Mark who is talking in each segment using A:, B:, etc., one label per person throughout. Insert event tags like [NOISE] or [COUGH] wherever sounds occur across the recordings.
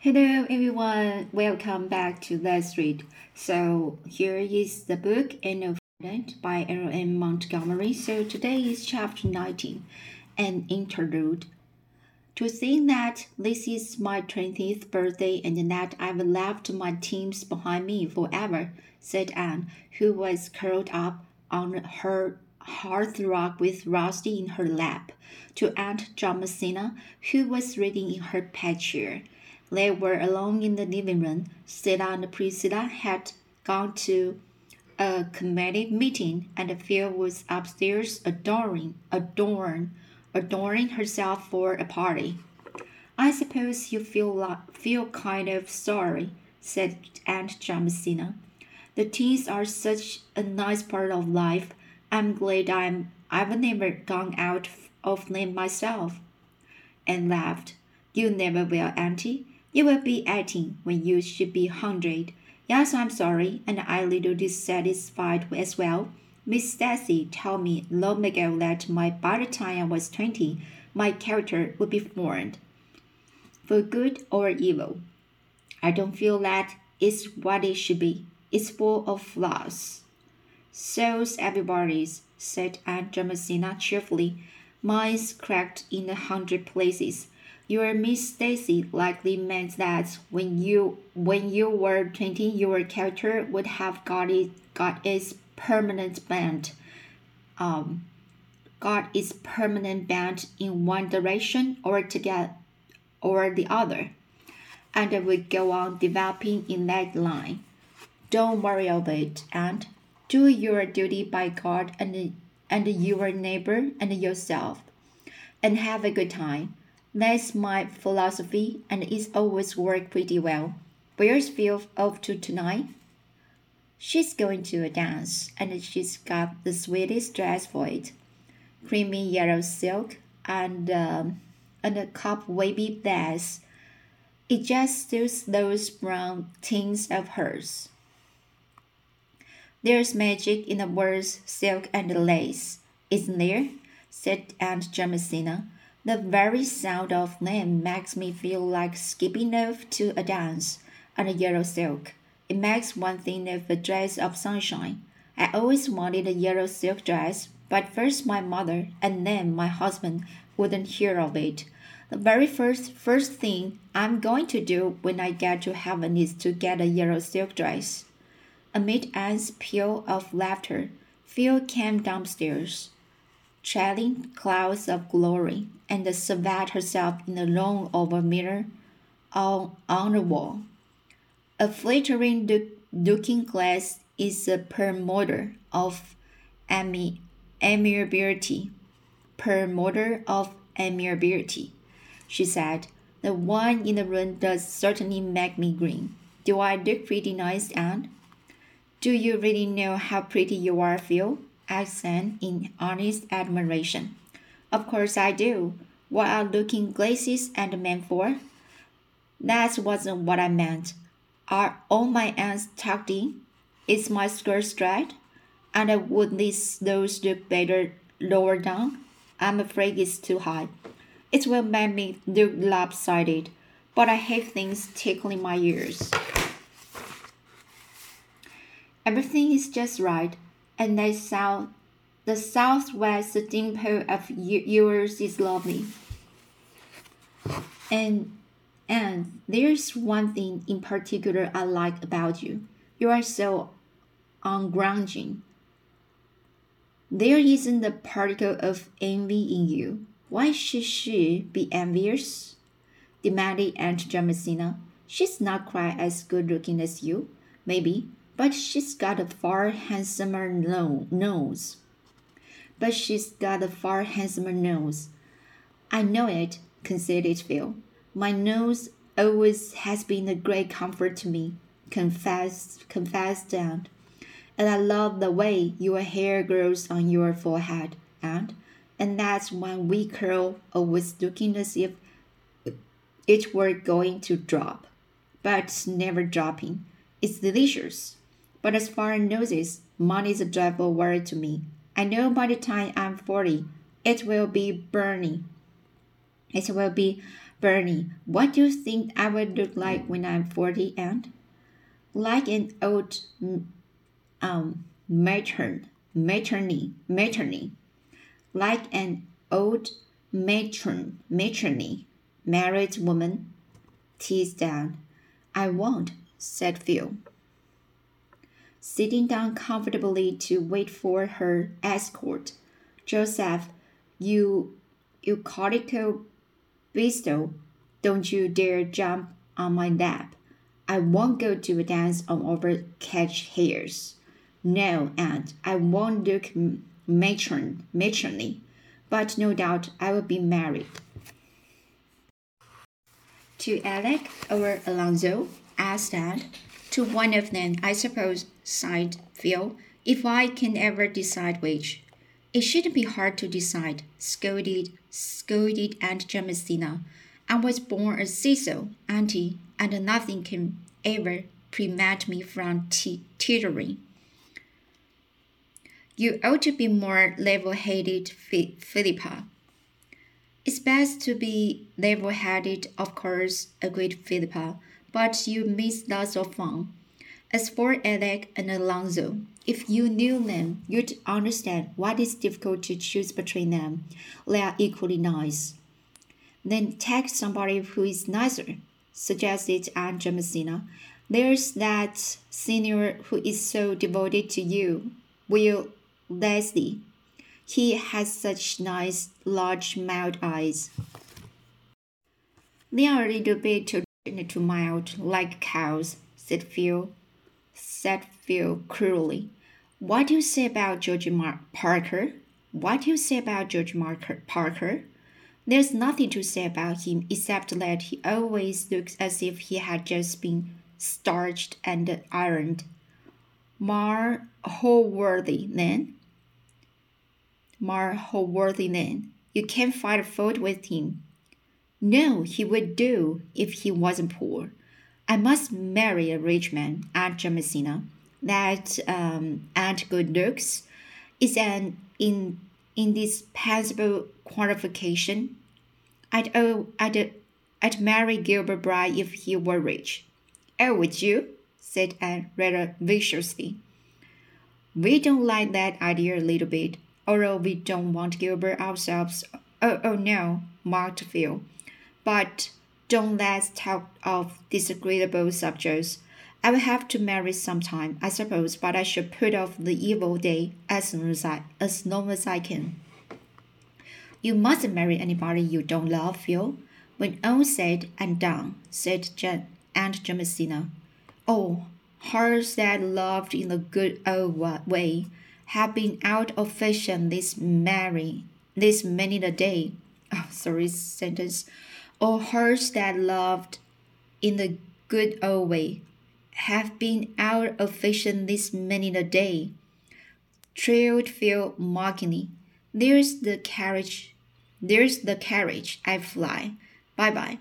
A: Hello everyone, welcome back to Let's Read. So here is the book Anne of by L.M. Montgomery. So today is chapter 19, an interlude. To think that this is my 20th birthday and that I've left my teams behind me forever, said Anne, who was curled up on her hearthrug with Rusty in her lap, to Aunt Jamesina, who was reading in her pet chair. They were alone in the living room. Stella and Priscilla had gone to a committee meeting, and Phil was upstairs adoring, adoring, adoring herself for a party. I suppose you feel like, feel kind of sorry, said Aunt Jamesina. The teens are such a nice part of life. I'm glad I'm I've never gone out of them myself. And laughed. You never will, Auntie. You will be eighteen when you should be hundred. Yes, I'm sorry, and I little dissatisfied as well. Miss Stacy told me long ago that my by the time I was twenty, my character would be formed, for good or evil. I don't feel that it's what it should be. It's full of flaws. So's everybody's, said Aunt Jamesina cheerfully. Mine's cracked in a hundred places. Your Miss Stacy likely meant that when you when you were twenty, your character would have got it got its permanent bent, um, got its permanent bent in one direction or to get or the other, and would go on developing in that line. Don't worry about it, and do your duty by God and and your neighbor and yourself, and have a good time. That's my philosophy, and it's always worked pretty well. Where's Phil off to tonight? She's going to a dance, and she's got the sweetest dress for it. Creamy yellow silk and um, and a cobwebby lace. It just suits those brown tints of hers. There's magic in the words silk and lace, isn't there? said Aunt Jamesina. The very sound of them makes me feel like skipping off to a dance on a yellow silk. It makes one think of a dress of sunshine. I always wanted a yellow silk dress, but first my mother and then my husband wouldn't hear of it. The very first first thing I'm going to do when I get to heaven is to get a yellow silk dress. Amid Anne's peal of laughter, Phil came downstairs trailing clouds of glory, and surveyed herself in the long oval mirror on, on the wall. A flattering looking glass is a promoter of ami- amiability. Promoter of amiability, she said. The one in the room does certainly make me green. Do I look pretty nice, Anne? Do you really know how pretty you are, Phil? I said in honest admiration. Of course I do. What are looking glasses and men for? That wasn't what I meant. Are all my ends tucked in? Is my skirt straight? And would these those look better lower down? I'm afraid it's too high. It will make me look lopsided, but I hate things tickling my ears. Everything is just right and they south the southwest dimple of yours is lovely. And and there's one thing in particular I like about you. You are so ungrudging. There isn't a particle of envy in you. Why should she be envious? demanded Aunt Jamesina. She's not quite as good looking as you, maybe, but she's got a far handsomer nose. But she's got a far handsomer nose. I know it, conceded Phil. My nose always has been a great comfort to me, confessed, confessed Aunt. And I love the way your hair grows on your forehead, Aunt. And that's when we curl, always looking as if it were going to drop, but never dropping. It's delicious. But as far as noses, money's a dreadful worry to me. I know by the time I'm 40, it will be burning. It will be burning. what do you think I will look like when I'm 40 and? Like an old um, matron, matronly, matronly. Like an old matron, matronly, married woman. Teased down. I won't, said Phil. Sitting down comfortably to wait for her escort, Joseph, you, you calico oh, besto, don't you dare jump on my lap. I won't go to a dance on over catch hares. No, and I won't look matron, matronly, but no doubt I will be married. To Alec or Alonzo, asked Aunt. To one of them, I suppose, sighed Phil, if I can ever decide which. It shouldn't be hard to decide, scolded, scolded Aunt Jamesina. I was born a Cecil, Auntie, and nothing can ever prevent me from teetering. You ought to be more level-headed, Philippa. It's best to be level-headed, of course, agreed Philippa, but you miss lots of fun. As for Alec and Alonzo, if you knew them, you'd understand what is difficult to choose between them. They are equally nice. Then take somebody who is nicer, suggested Aunt Jamesina. There's that senior who is so devoted to you, Will Leslie. He has such nice, large, mild eyes. They are a little bit too mild, like cows, said Phil said Phil cruelly. What do you say about George Mar- Parker? What do you say about George Marker- Parker? There's nothing to say about him except that he always looks as if he had just been starched and ironed. Mar Holworthy, then? Mar Holworthy, then? You can't find fault with him. No, he would do if he wasn't poor. I must marry a rich man, Aunt Jamesina. That um, Aunt Good Looks is an in, indispensable qualification. I'd, oh, I'd, I'd marry Gilbert Blythe if he were rich. Oh, would you? said Anne rather viciously. We don't like that idea a little bit, although we don't want Gilbert ourselves. Oh, oh no, mocked Phil. But don't let's talk of disagreeable subjects. I will have to marry sometime, I suppose, but I should put off the evil day as long as I, as long as I can. You mustn't marry anybody you don't love, Phil. When all said and done, said Aunt Jamesina. Oh, hearts that loved in the good old way have been out of fashion this merry, this many a day. [LAUGHS] Oh, sorry, sentence or hearts that loved in the good old way have been out of fashion this many a day. Trailed Phil mockingly. There's the carriage. There's the carriage. I fly. Bye bye.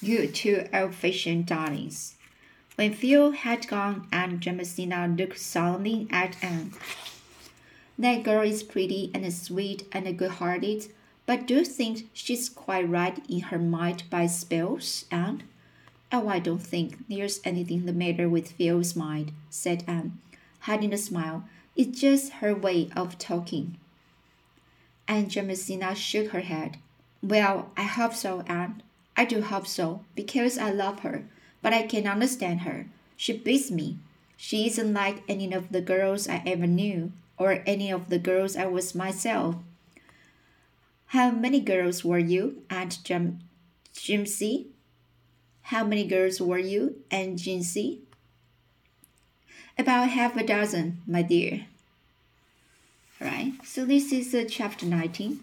A: You two old fashioned darlings. When Phil had gone, Aunt Jamesina looked solemnly at Anne. That girl is pretty and sweet and good hearted, but do you think she's quite right in her mind by spells, Anne? Oh, I don't think there's anything the matter with Phil's mind, said Anne, hiding a smile. It's just her way of talking. Aunt Jamesina shook her head. Well, I hope so, Anne. I do hope so, because I love her, but I can understand her. She beats me. She isn't like any of the girls I ever knew, or any of the girls I was myself. How many girls were you, Aunt Jim Jimsie? How many girls were you, Aunt Jimsie? About half a dozen, my dear. Right. So this is uh, chapter 19.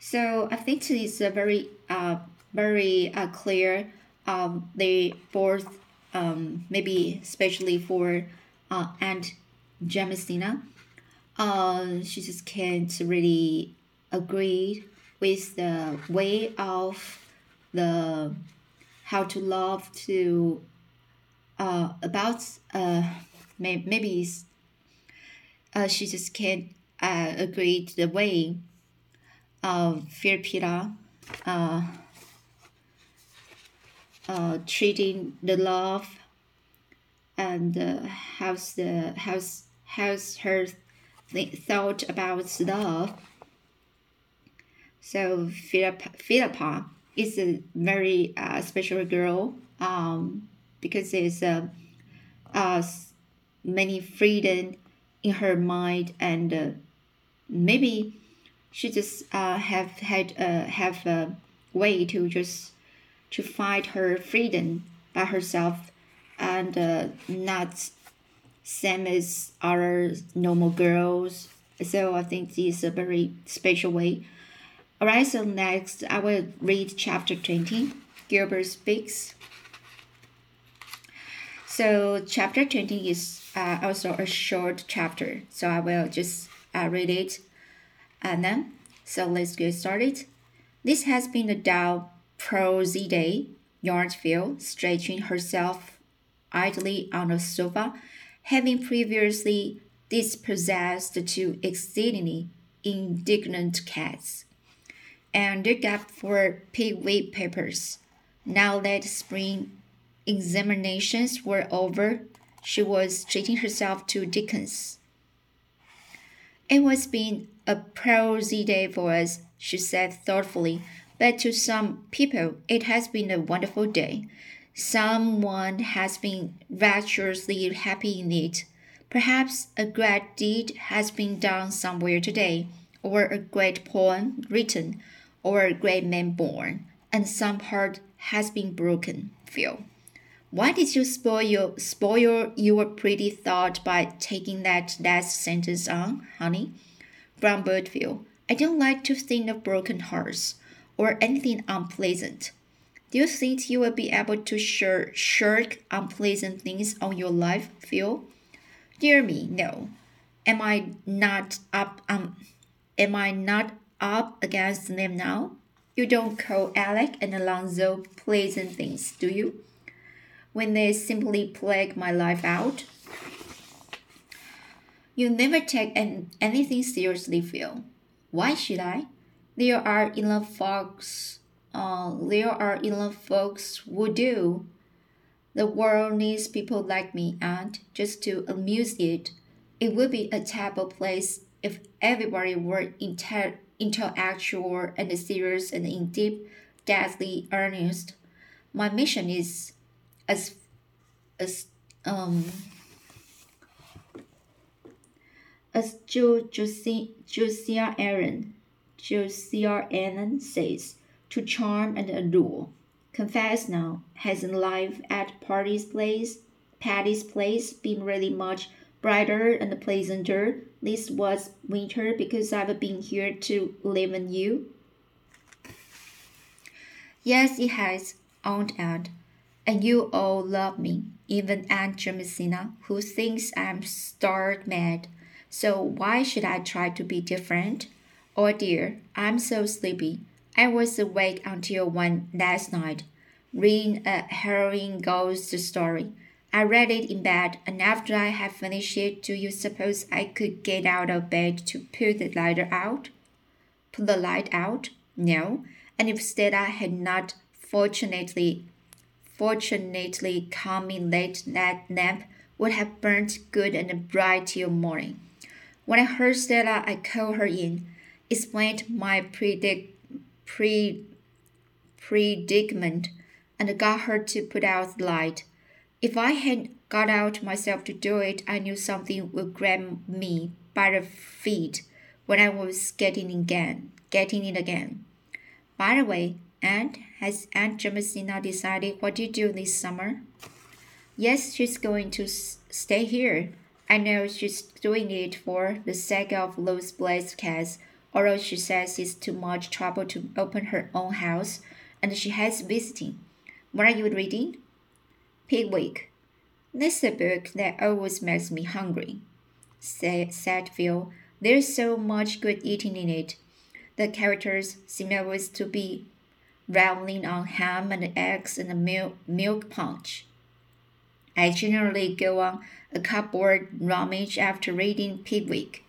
A: So I think it's a very uh very uh, clear um the both um maybe especially for uh Aunt Jamesina. Uh she just can't really agree with the way of the how to love to uh, about uh, may, maybe uh, she just can't uh, agree to the way of Philippa uh, uh, treating the love and uh, how's the how's how's her th- thought about love. So Philippa, is a very uh, special girl um, because there's uh, uh, many freedom in her mind and uh, maybe she just uh, have had uh, have a way to just to find her freedom by herself and uh, not same as other normal girls. So I think this is a very special way. Alright, so next I will read chapter 20. Gilbert speaks. So chapter 20 is uh, also a short chapter. So I will just uh, read it. And then, so let's get started. This has been a dull, prosy day. yawned Phil, stretching herself idly on a sofa, having previously dispossessed two exceedingly indignant cats, and dug up for pigweed papers. Now that spring examinations were over, she was treating herself to Dickens. It was been a prosy day for us, she said thoughtfully, but to some people it has been a wonderful day. Someone has been rapturously happy in it. Perhaps a great deed has been done somewhere today, or a great poem written, or a great man born, and some heart has been broken. Phil, why did you spoil your, spoil your pretty thought by taking that last sentence on, honey? grumbled Phil. I don't like to think of broken hearts or anything unpleasant. Do you think you will be able to shirk, shirk unpleasant things on your life, Phil? Dear me, no. Am I not up um am I not up against them now? You don't call Alec and Alonzo pleasant things, do you? When they simply plague my life out? You never take an, anything seriously, Phil. Why should I? There are enough folks uh, there are enough folks who do. The world needs people like me, and just to amuse it, it would be a terrible place if everybody were inter- intellectual and serious and in deep, deadly earnest. My mission is as as um as jo- Josie, Josiah Aaron Josiah Allen says to charm and allure. Confess now, hasn't life at Party's place, Patty's place been really much brighter and pleasanter this was winter because I've been here to live in you? Yes, it has, Aunt Anne, and you all love me, even Aunt Jamesina, who thinks I'm stark mad. So why should I try to be different? Oh dear, I'm so sleepy. I was awake until one last night, reading a harrowing ghost story. I read it in bed, and after I had finished it, do you suppose I could get out of bed to put the light out? Put the light out? No. And instead, I had not fortunately, fortunately, coming late that lamp would have burnt good and bright till morning. When I heard Stella, I called her in, explained my predict pre predicament and got her to put out the light. If I had got out myself to do it, I knew something would grab me by the feet when I was getting in again, getting in again. By the way, Aunt, has Aunt Jamesina decided what to do this summer? Yes, she's going to stay here. I know she's doing it for the sake of those blessed cats although she says it's too much trouble to open her own house and she has visiting. What are you reading? Pickwick. This is a book that always makes me hungry, said, said Phil. There's so much good eating in it. The characters seem always to be reveling on ham and eggs and milk, milk punch. I generally go on a cupboard rummage after reading Pickwick.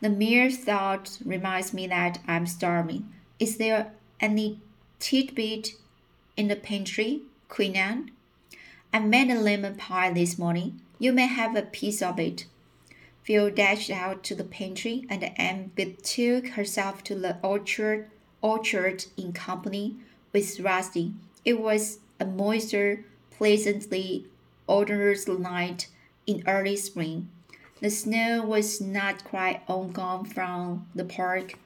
A: The mere thought reminds me that I'm starving. Is there any tidbit in the pantry? Queen Anne. I made a lemon pie this morning. You may have a piece of it. Phil dashed out to the pantry, and Anne betook herself to the orchard, orchard in company with Rusty. It was a moister, pleasantly odorous night in early spring. The snow was not quite all gone from the park.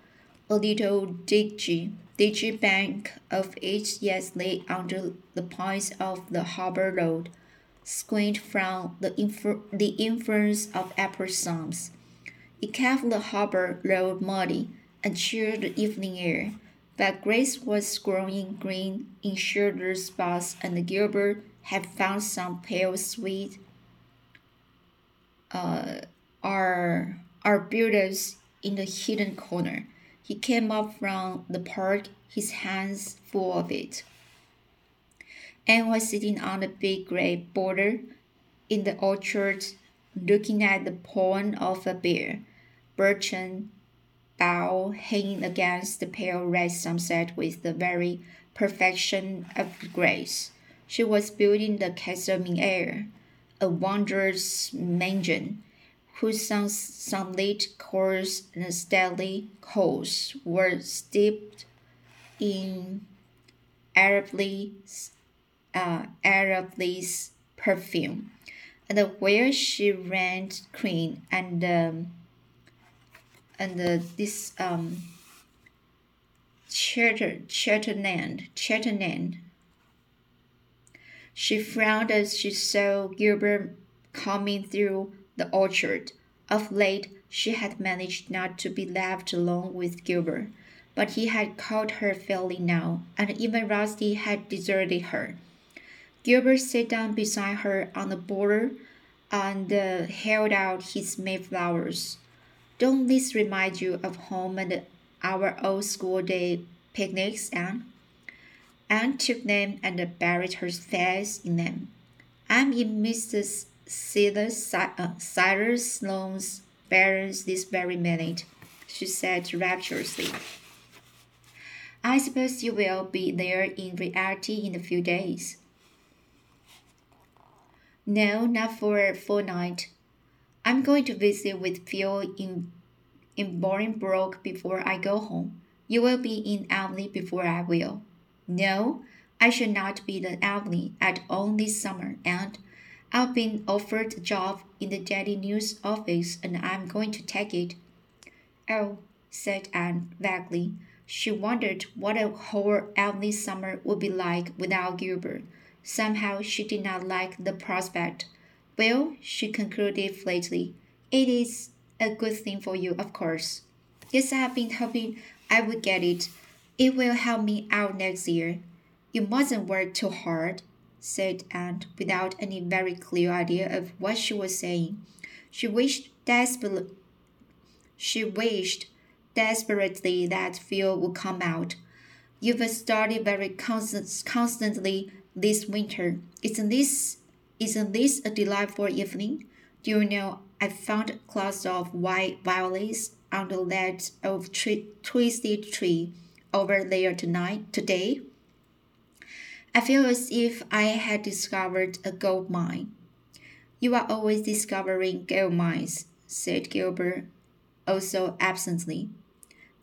A: A little dingy, dingy bank of it yet lay under the points of the harbor road screened from the, inf- the influence of April suns. It kept the harbor road muddy and chilled the evening air, but grass was growing green in shorter spots, and Gilbert had found some pale sweet uh, arbutus in the hidden corner. He came up from the park, his hands full of it. Anne was sitting on the big gray border in the orchard, looking at the pawn of a bear, birchen bough hanging against the pale red sunset with the very perfection of grace. She was building the castle in air, a wondrous mansion, whose sunlit course and stately halls were steeped in Arably uh, Arably's perfume, and where she ran queen and um, and uh, this um Chatter Chatterland Chatterland. She frowned as she saw Gilbert coming through the orchard. Of late, she had managed not to be left alone with Gilbert, but he had caught her fairly now, and even Rusty had deserted her. Gilbert sat down beside her on the border and uh, held out his Mayflowers. Don't these remind you of home and our old school day picnics, Anne? Anne took them and buried her face in them. I'm in Mrs. Cyrus, uh, Cyrus Sloane's barrens this very minute, she said rapturously. I suppose you will be there in reality in a few days. No, not for a fortnight. I'm going to visit with Phil in in Bolingbroke before I go home. You will be in Avonlea before I will. No, I shall not be in Avonlea at all this summer, and I've been offered a job in the Daily News office, and I'm going to take it. Oh, said Anne vaguely. She wondered what a whole Avonlea summer would be like without Gilbert. Somehow she did not like the prospect. Well, she concluded flatly, it is a good thing for you, of course. Yes, I have been hoping I would get it. It will help me out next year. You mustn't work too hard, said Anne, without any very clear idea of what she was saying. She wished desperately. She wished desperately that Phil would come out. You've studied very constant, constantly this winter. Isn't this isn't this a delightful evening? Do you know I found a cluster of white violets the ledge of twisted tree over there tonight today? I feel as if I had discovered a gold mine. You are always discovering gold mines, said Gilbert, also absently.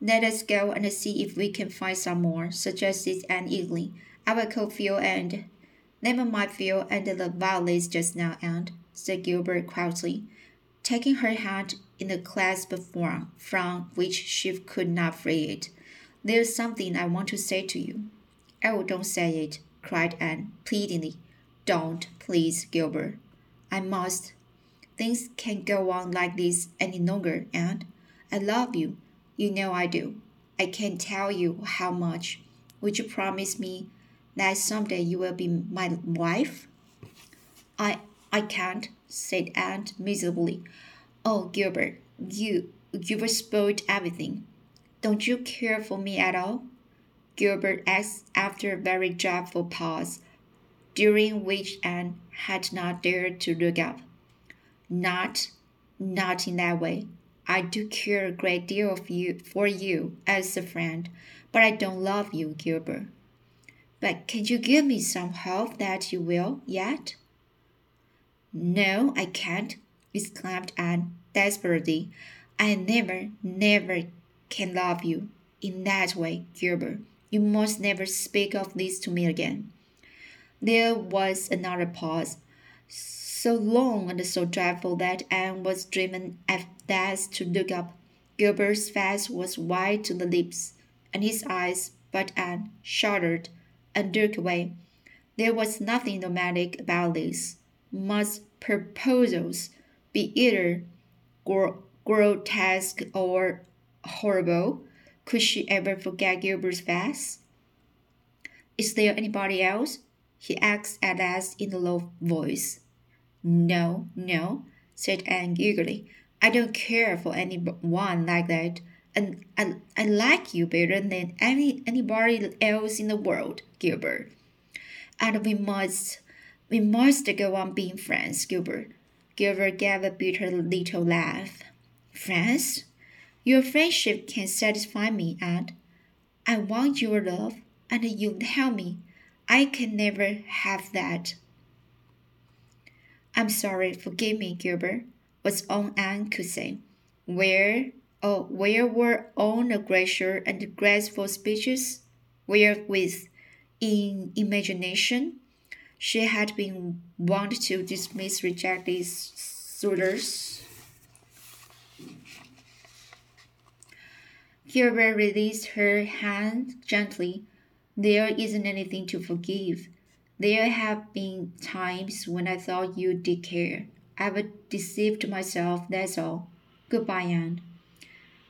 A: Let us go and see if we can find some more, suggested Anne eagerly. I will call Phil and never mind Phil and the violets just now, Aunt, said Gilbert quietly, taking her hand in the clasp from, from which she could not free it. There's something I want to say to you. Oh, don't say it, cried Anne pleadingly. Don't, please, Gilbert. I must. Things can't go on like this any longer, Aunt. I love you. You know I do. I can't tell you how much. Would you promise me that someday you will be my wife? I I can't, said Aunt miserably. Oh, Gilbert, you you've spoiled everything. Don't you care for me at all? Gilbert asked after a very dreadful pause, during which Anne had not dared to look up. Not, not in that way. I do care a great deal of you for you as a friend, but I don't love you, Gilbert. But can you give me some hope that you will yet? No, I can't, exclaimed Anne desperately. I never, never can love you in that way, Gilbert. You must never speak of this to me again. There was another pause, so long and so dreadful that Anne was driven at last to look up. Gilbert's face was white to the lips, and his eyes, but Anne, shuddered and looked away. There was nothing romantic about this. Must proposals be either grotesque or horrible? Could she ever forget Gilbert's face? Is there anybody else? he asked at last in a low voice. No, no, said Anne eagerly. I don't care for any one like that, and I, I like you better than any anybody else in the world, Gilbert. And we must, we must go on being friends, Gilbert. Gilbert gave a bitter little laugh. Friends? Your friendship can satisfy me, and I want your love, and you tell me I can never have that. I'm sorry, forgive me, Gilbert, was all Anne could say. Where, oh, where were all the gracious and graceful speeches wherewith, in imagination, she had been wont to dismiss rejected suitors? Gilbert released her hand gently there isn't anything to forgive. There have been times when I thought you did care. I've deceived myself, that's all. Goodbye, Anne.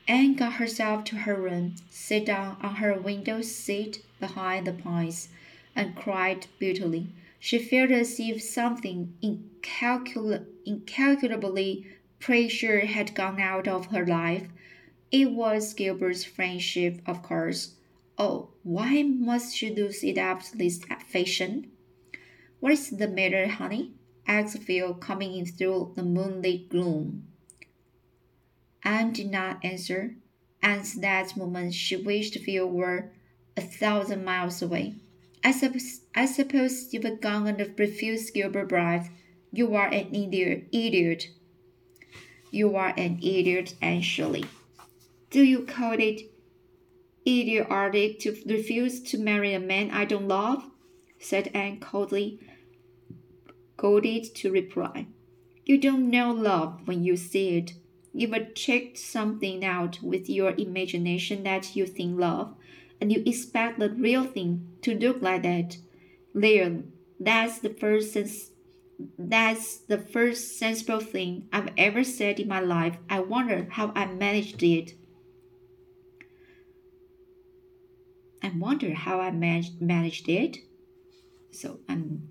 A: Anne got herself to her room, sat down on her window seat behind the pines, and cried bitterly. She felt as if something incalcul- incalculably precious had gone out of her life. It was Gilbert's friendship, of course Oh, why must she lose it after this fashion? What is the matter, honey? asked Phil, coming in through the moonlit gloom. Anne did not answer. At that moment, she wished Phil were a thousand miles away. I suppose, I suppose you've gone and refused Gilbert Blythe. You are an idiot. Idiot. You are an idiot, Anne Shirley. Do you call it idiotic to refuse to marry a man I don't love? said Anne coldly, goaded to reply. You don't know love when you see it. You've checked something out with your imagination that you think love, and you expect the real thing to look like that. There, that's the first sense. That's the first sensible thing I've ever said in my life. I wonder how I managed it. I wonder how I managed, managed it. So I'm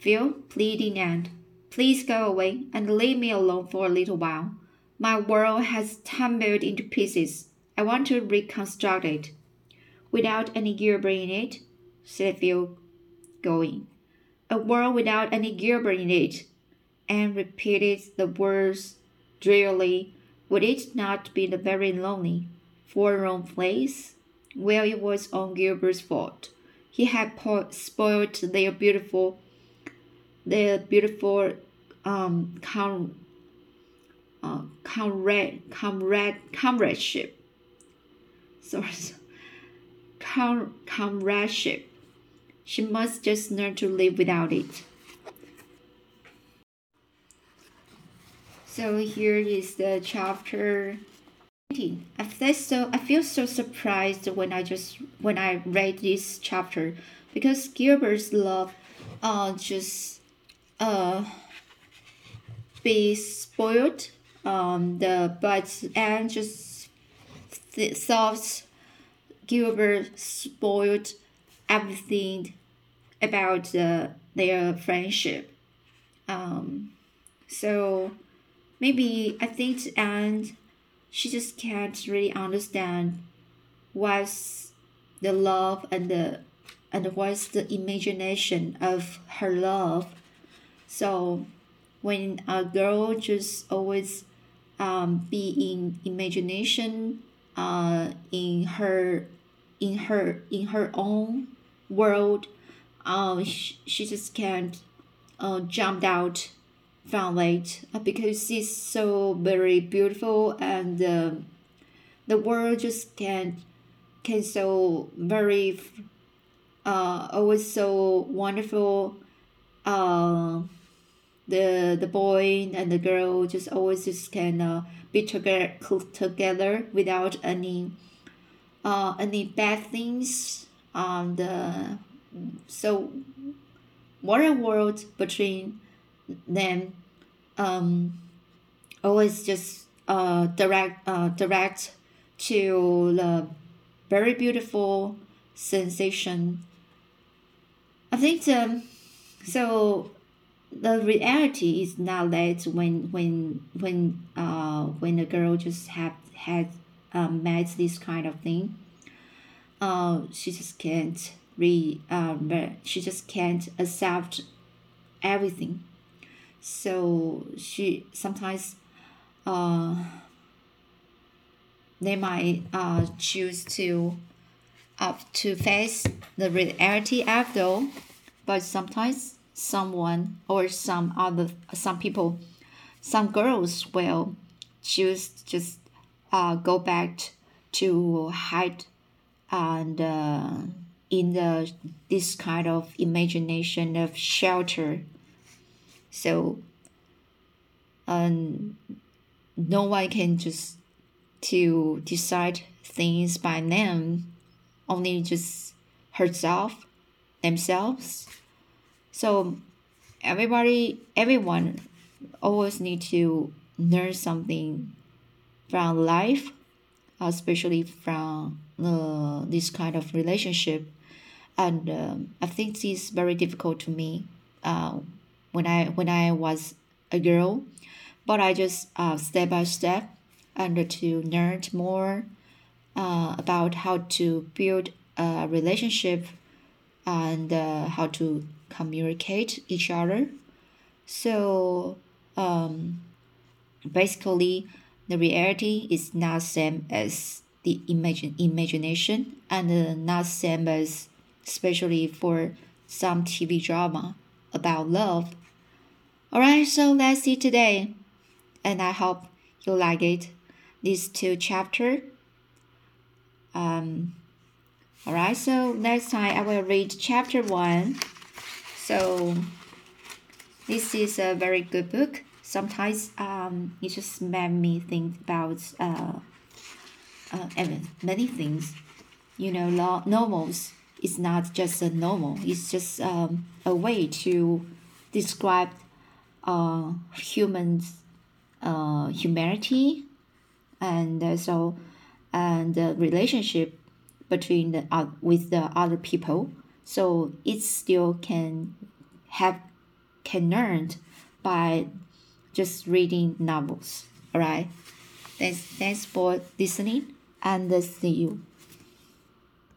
A: Phil, pleading and please go away and leave me alone for a little while. My world has tumbled into pieces. I want to reconstruct it. Without any Gilbert in it, said Phil, going. A world without any Gilbert in it. And repeated the words drearily. Would it not be the very lonely, forlorn place? Well, it was on Gilbert's fault. He had spoiled their beautiful, their beautiful um, com, uh, comrade, comrade, comradeship. Sorry, [LAUGHS] com, comradeship. She must just learn to live without it. So here is the chapter I feel so I feel so surprised when I just when I read this chapter because Gilbert's love uh just uh be spoiled um the but and just th- thought Gilbert spoiled everything about the, their friendship. Um so maybe I think and she just can't really understand what's the love and the and what's the imagination of her love. So when a girl just always um, be in imagination uh, in her in her in her own world, uh, she, she just can't uh, jump out it uh, because it's so very beautiful and uh, the world just can't can so very uh always so wonderful. Uh the the boy and the girl just always just can uh, be together together without any uh any bad things. And uh, so what a world between them um always just uh direct uh direct to the very beautiful sensation. I think um so the reality is not that when when when uh when a girl just have had um, met this kind of thing uh she just can't re um she just can't accept everything so she sometimes uh they might uh choose to up to face the reality after but sometimes someone or some other some people some girls will choose just uh, go back to hide and uh, in the this kind of imagination of shelter so um, no one can just to decide things by them only just herself themselves so everybody, everyone always need to learn something from life, especially from uh, this kind of relationship. And um, I think this is very difficult to me uh, when I when I was a girl, but I just uh, step by step and to learn more uh, about how to build a relationship and uh, how to communicate each other. So um, basically, the reality is not same as the imagine imagination and uh, not same as especially for some TV drama about love. Alright, so let's see today, and I hope you like it. These two chapter. Um, alright, so next time I will read chapter one. So this is a very good book. Sometimes um, it just made me think about uh, uh, many things. You know, normals is not just a normal. It's just um, a way to describe uh, humans, uh, humanity, and uh, so and the relationship between the uh, with the other people. So it still can have can learn by just reading novels. All right thanks thanks for listening and see you